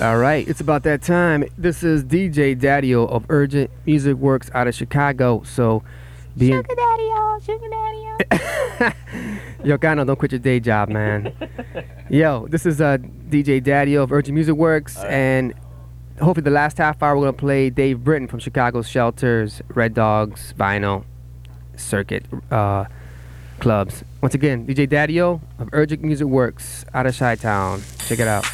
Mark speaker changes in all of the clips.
Speaker 1: All right, it's about that time. This is DJ Daddio of Urgent Music Works out of Chicago. So, being
Speaker 2: Sugar daddy, oh, sugar daddy. oh.
Speaker 1: Yo, Gano, don't quit your day job, man. Yo, this is uh, DJ Daddio of Urgent Music Works, and hopefully the last half hour we're gonna play Dave Britton from Chicago's Shelters, Red Dogs, Vinyl, Circuit uh, clubs. Once again, DJ Daddio of Urgent Music Works out of Chi Town. Check it out.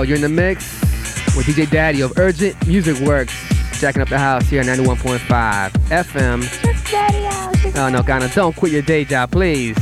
Speaker 1: Yo, you're in the mix with DJ Daddy of Urgent Music Works, jacking up the house here at 91.5 FM.
Speaker 2: Daddy out.
Speaker 1: Oh no, Ghana, don't quit your day job, please.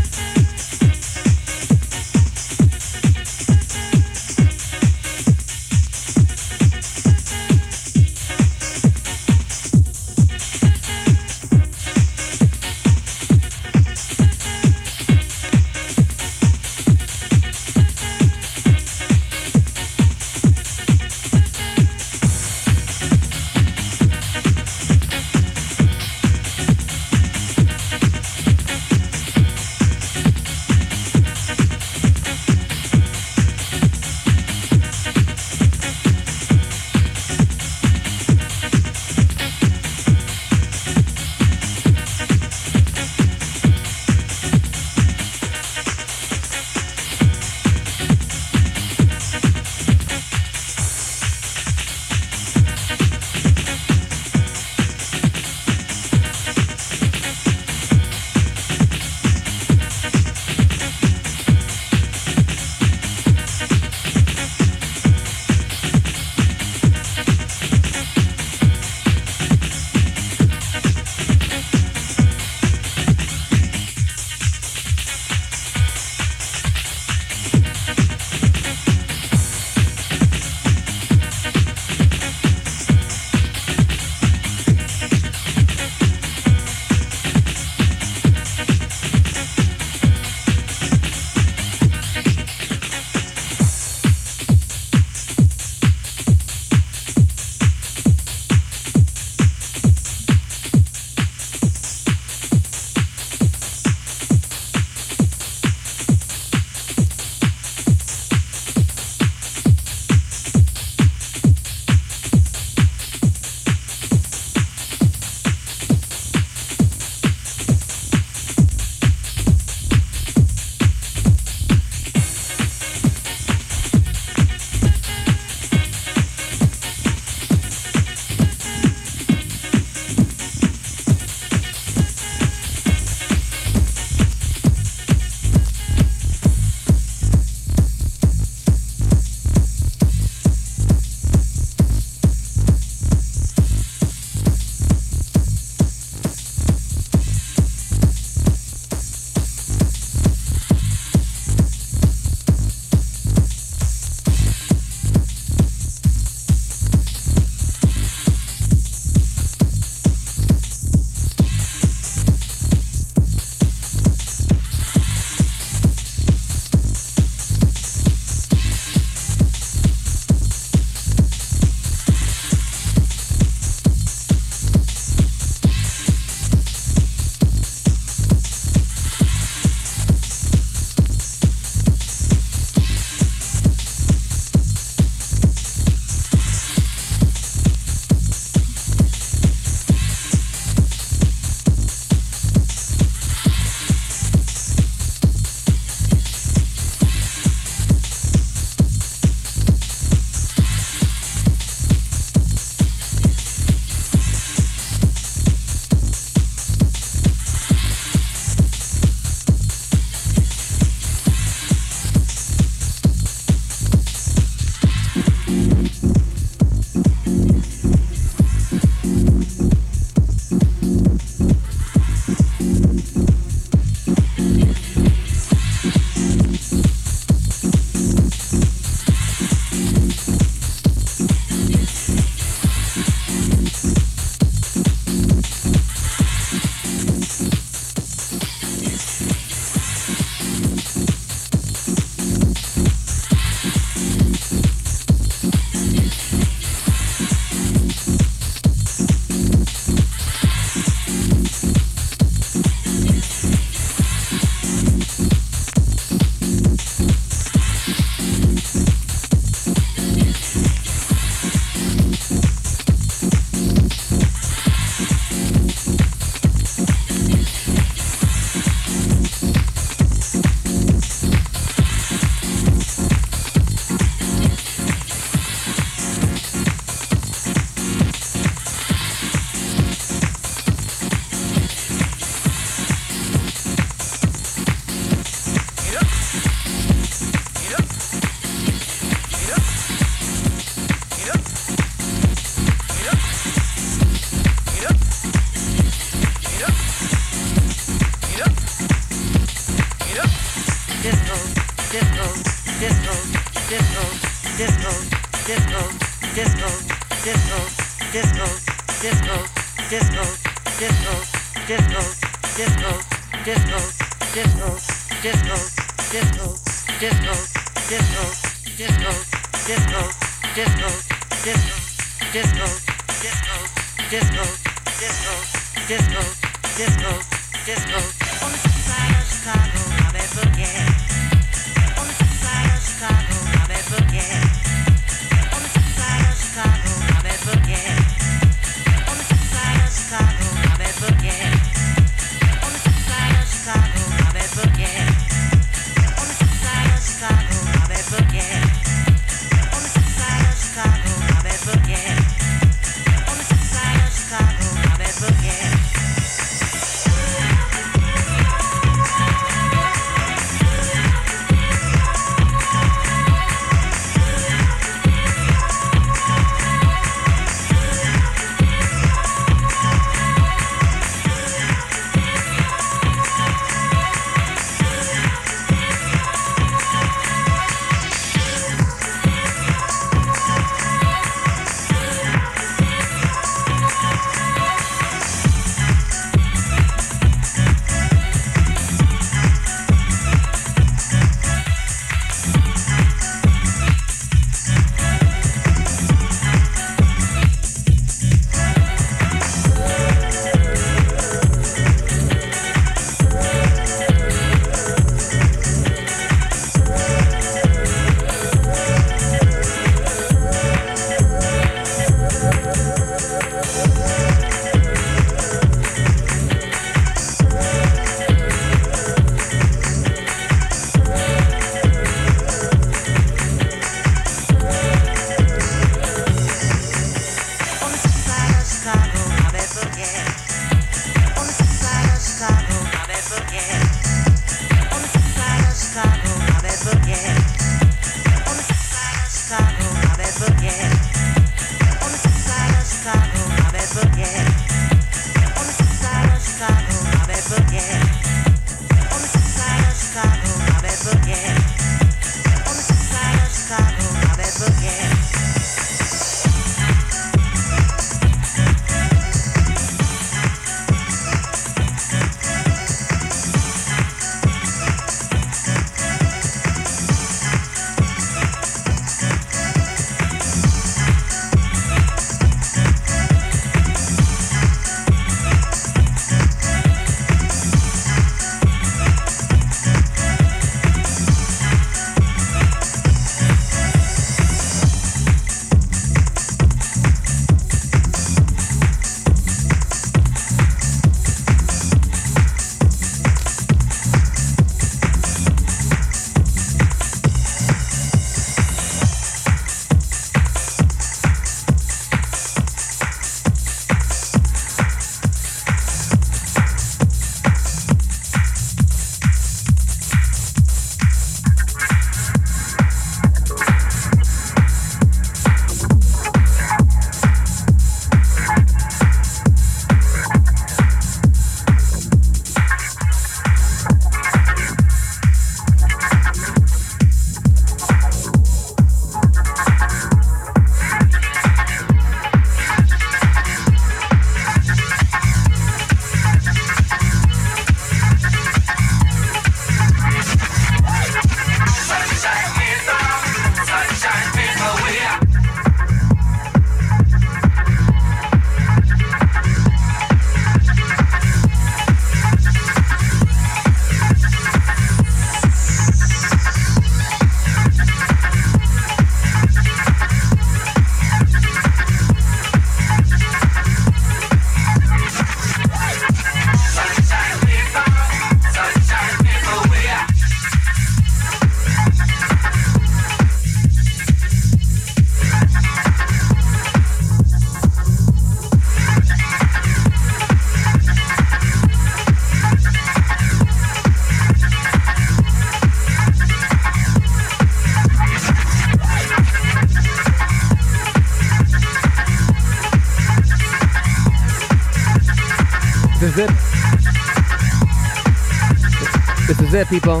Speaker 1: It, people.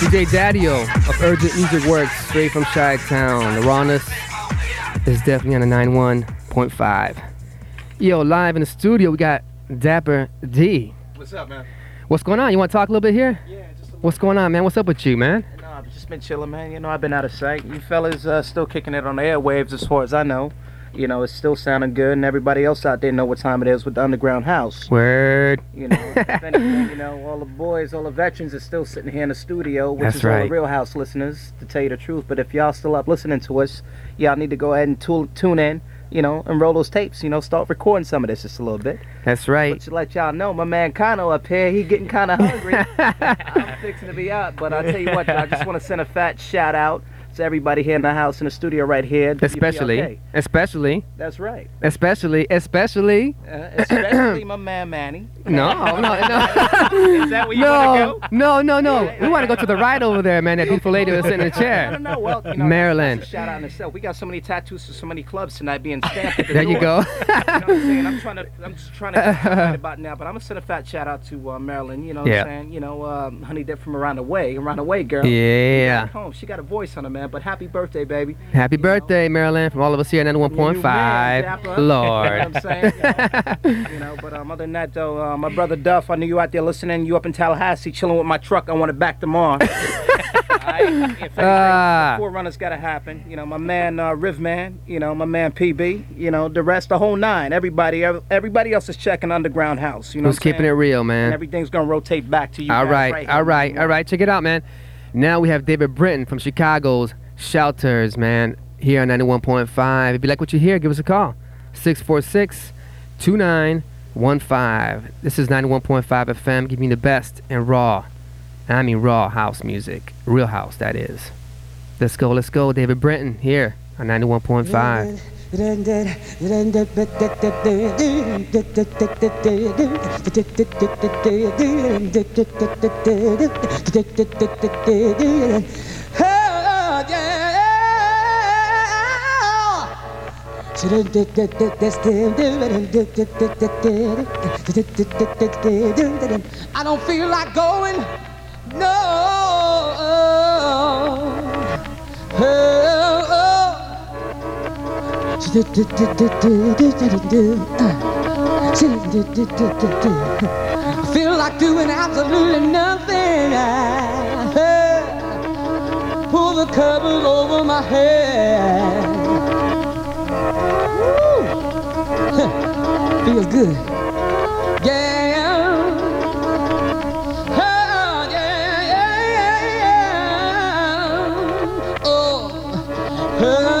Speaker 1: DJ Daddio of Urgent Music Works, straight from Chi Town. The rawness, is definitely on a 91.5. Yo, live in the studio, we got Dapper D.
Speaker 3: What's up, man?
Speaker 1: What's going on? You want to talk a little bit here?
Speaker 3: Yeah, just a
Speaker 1: What's going on, man? What's up with you, man?
Speaker 3: No, I've just been chilling, man. You know, I've been out of sight. You fellas uh, still kicking it on the airwaves as far as I know. You know, it's still sounding good, and everybody else out there know what time it is with the Underground House.
Speaker 1: Word.
Speaker 3: You know, if anything, you know, all the boys, all the veterans are still sitting here in the studio, which
Speaker 1: That's
Speaker 3: is all
Speaker 1: right.
Speaker 3: the Real House listeners, to tell you the truth. But if y'all still up listening to us, y'all need to go ahead and tool, tune in, you know, and roll those tapes. You know, start recording some of this just a little bit.
Speaker 1: That's right.
Speaker 3: But to let y'all know, my man Kano up here, he getting kind of hungry. I'm fixing to be out, but I'll tell you what, I just want to send a fat shout out to everybody here in the house in the studio right here.
Speaker 1: Especially, especially,
Speaker 3: That's right.
Speaker 1: especially, especially.
Speaker 3: Uh, especially my man Manny.
Speaker 1: No, no, no.
Speaker 3: Is that where you
Speaker 1: no,
Speaker 3: want to go?
Speaker 1: no, no, no. We want to go to the right over there, man. That beautiful lady was sitting in the
Speaker 3: I
Speaker 1: chair.
Speaker 3: don't know. Well, you know, Marilyn. Shout out in itself. We got so many tattoos to so many clubs tonight being stamped. At the
Speaker 1: There you go.
Speaker 3: you know what I'm saying? I'm trying to, I'm just trying to get right about now, but I'm gonna send a fat shout out to uh, Marilyn. You know what
Speaker 1: Yeah.
Speaker 3: I'm saying? You know, um, Honey Dip from around the way, around the way, girl.
Speaker 1: yeah.
Speaker 3: Home. She got a voice on her, man. But happy birthday, baby.
Speaker 1: Happy birthday, Marilyn, from all of us here at
Speaker 3: From your
Speaker 1: 91.5. Lord.
Speaker 3: You know what I'm saying? You know, you know, but um, other than that, though, uh, my brother Duff, I knew you out there listening. You up in Tallahassee, chilling with my truck. I want it back tomorrow. Alright? If anything,
Speaker 1: Ah.
Speaker 3: the Forerunners got to happen. You know, my man uh, Rivman. You know, my man PB. You know, the rest, the whole nine. Everybody, everybody else is checking Underground House. You know,
Speaker 1: Who's keeping it real,
Speaker 3: And
Speaker 1: man?
Speaker 3: everything's gonna rotate back to you.
Speaker 1: All
Speaker 3: guys
Speaker 1: right,
Speaker 3: right
Speaker 1: all right, all right. Check it out, man. Now we have David Britton from Chicago's Shelters, man, here on 91.5. If you like what you hear, give us a call. 646 2915. This is 91.5 FM, giving you the best and raw, and I mean raw house music. Real house, that is. Let's go, let's go. David Britton here on 91.5.
Speaker 4: I don't feel like going. No. I feel like doing absolutely nothing. Pull the covers over my head. Feels good. Yeah. Oh, uh, yeah, yeah, yeah, yeah. Oh. Uh.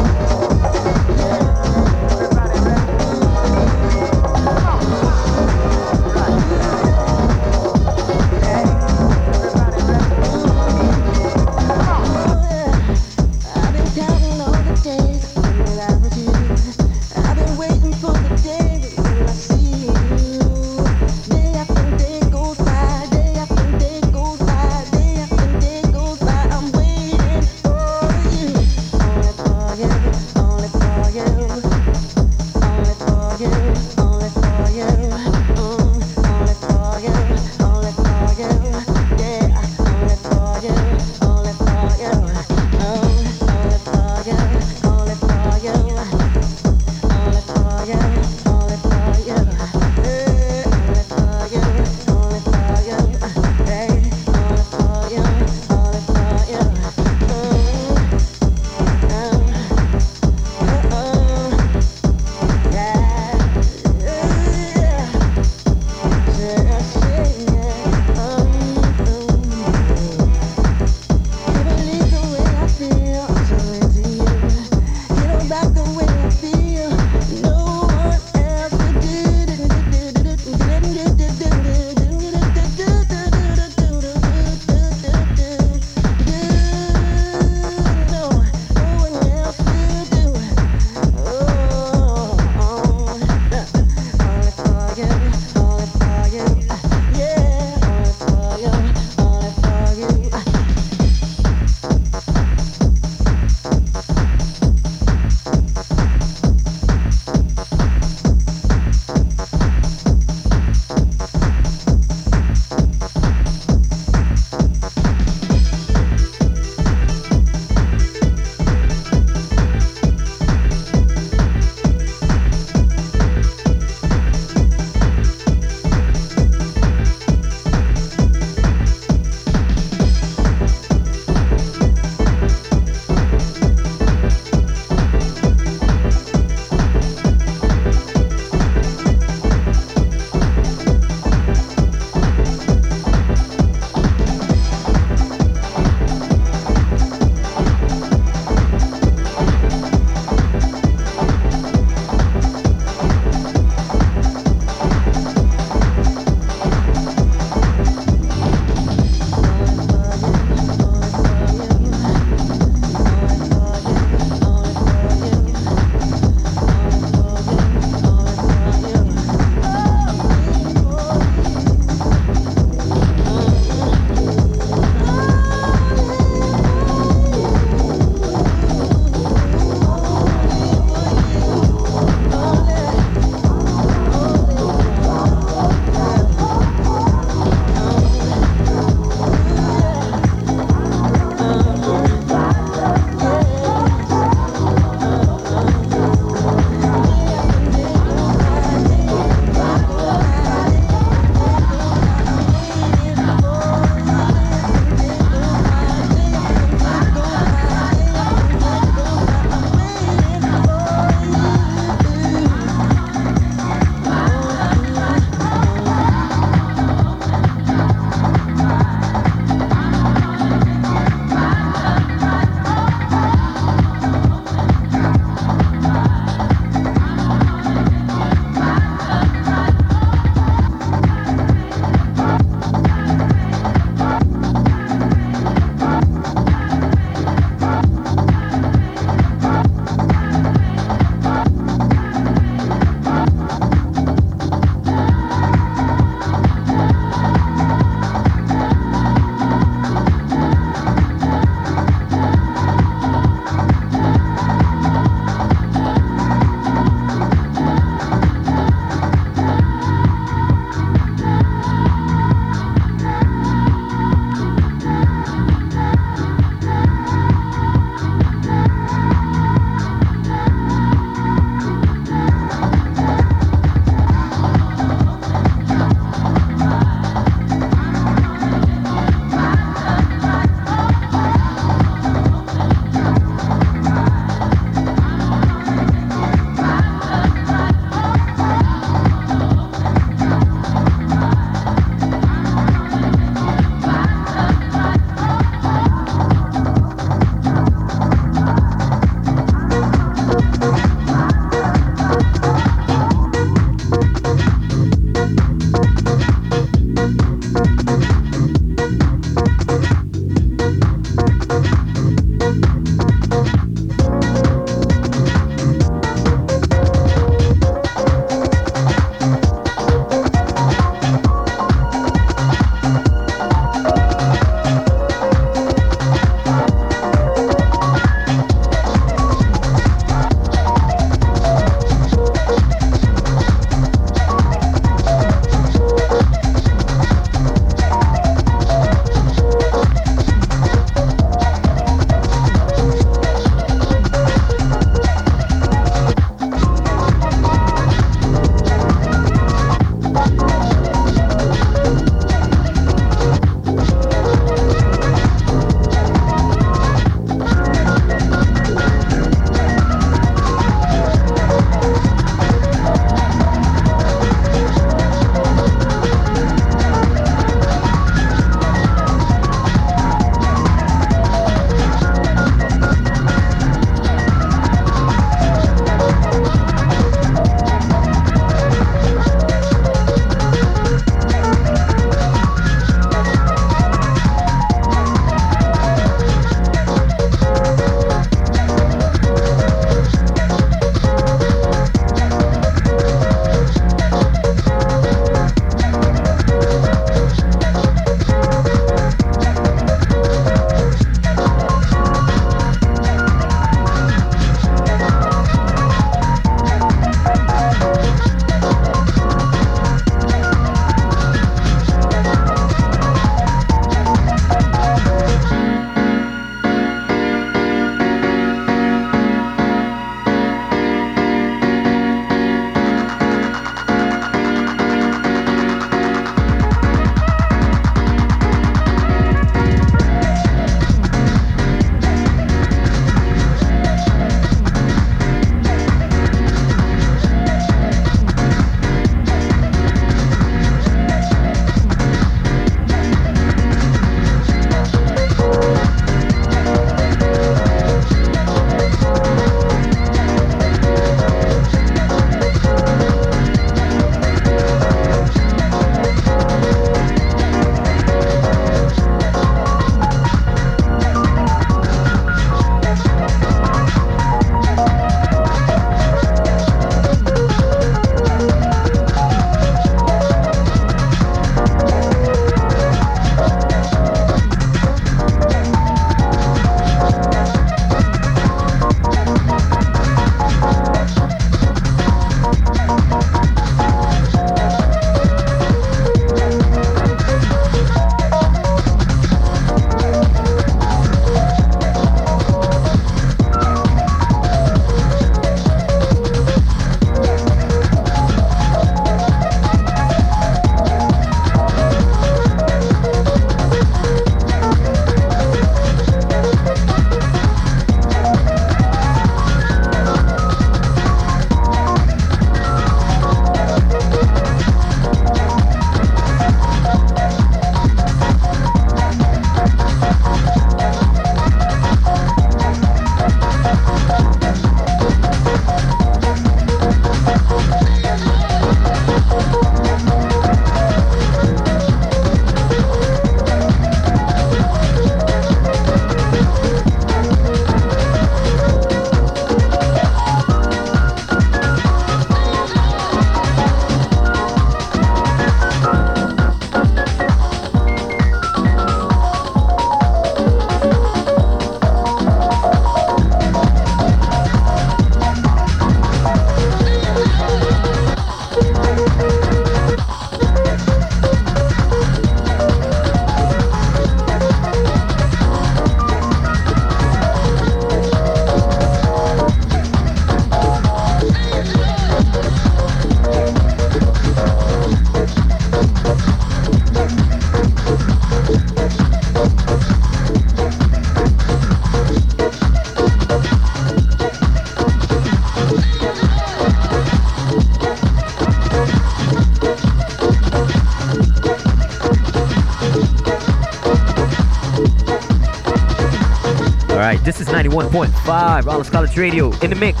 Speaker 5: 91.5 Rollins College Radio in the mix.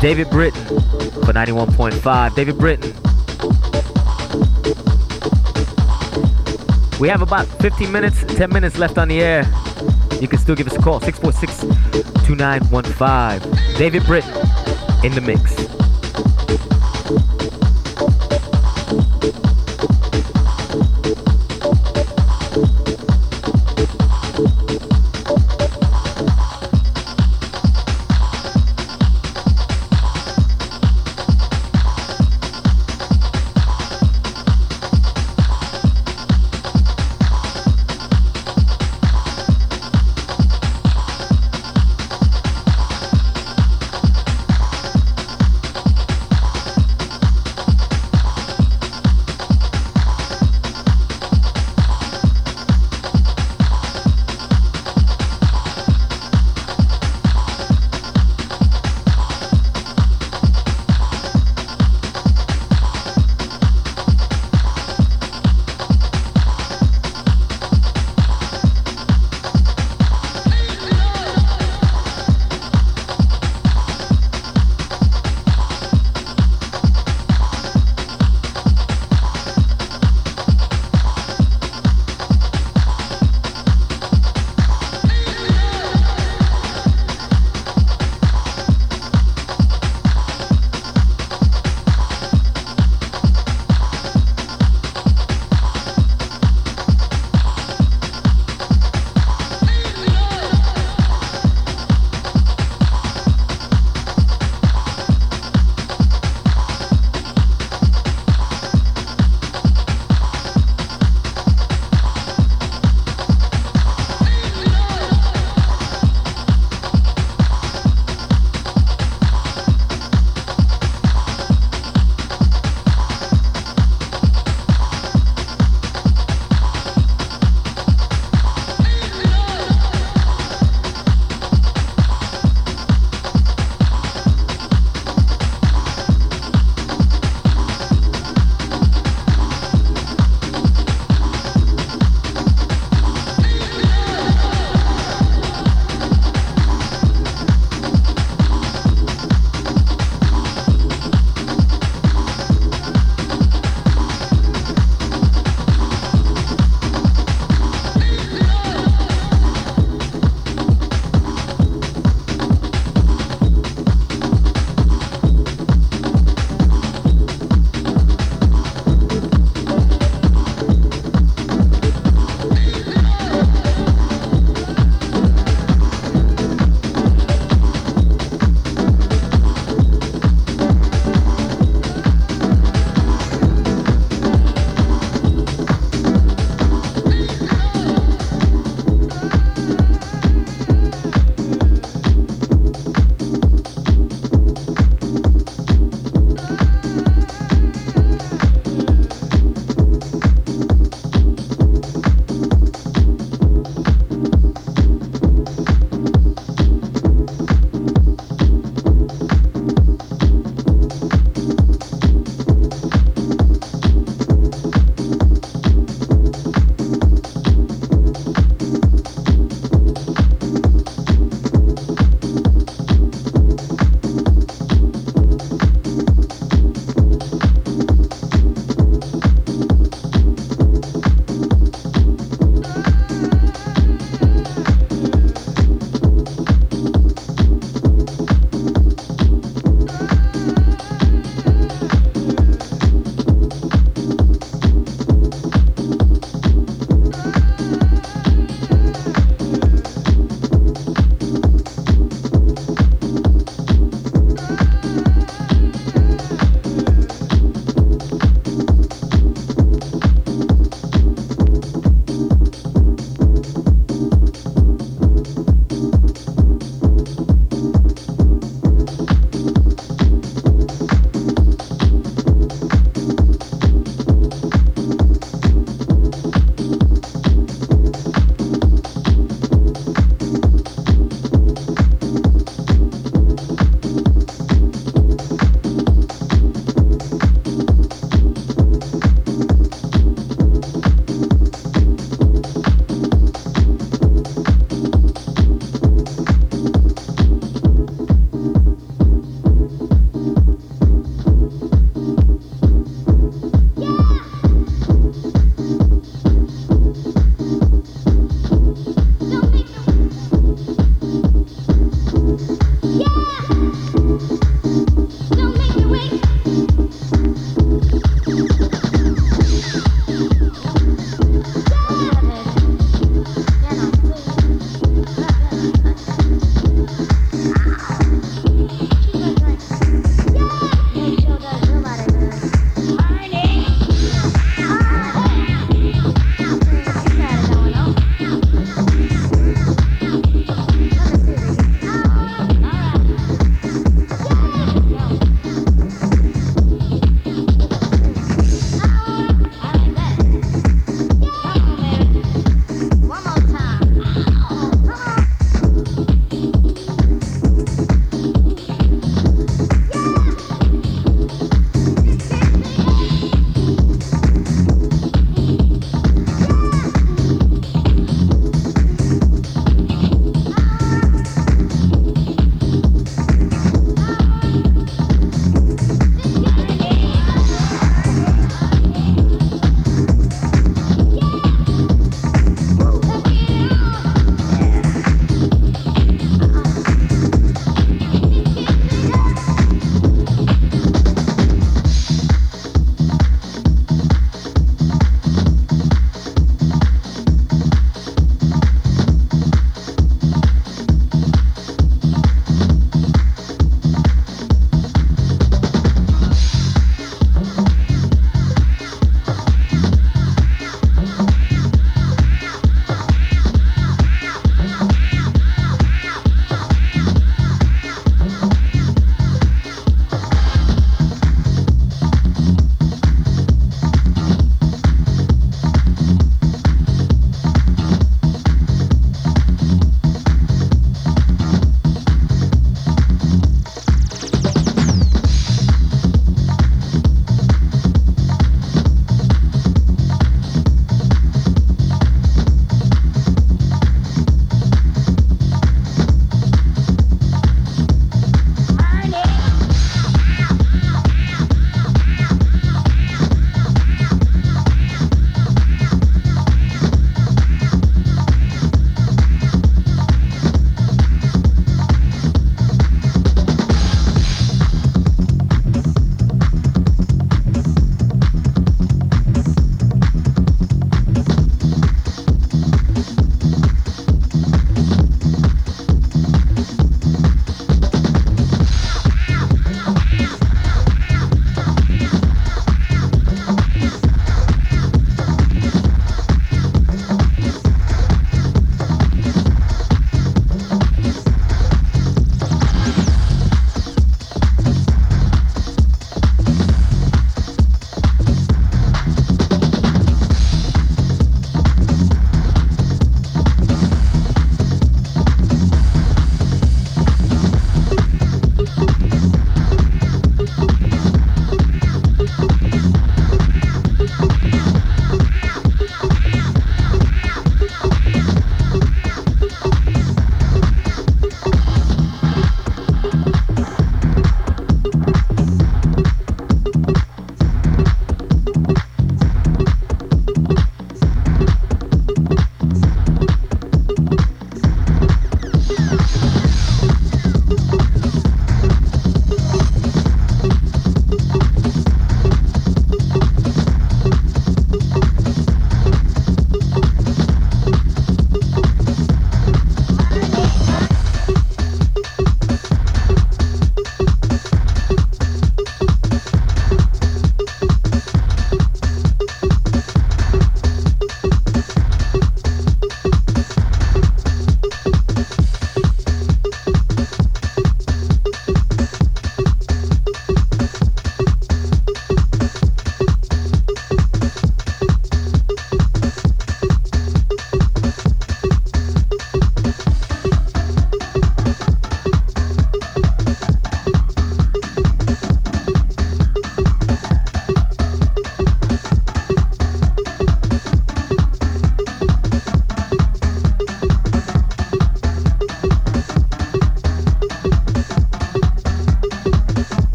Speaker 5: David Britton for 91.5. David Britton. We have about 15 minutes, 10 minutes left on the air. You can still give us a call 646 2915. David Britton in the mix.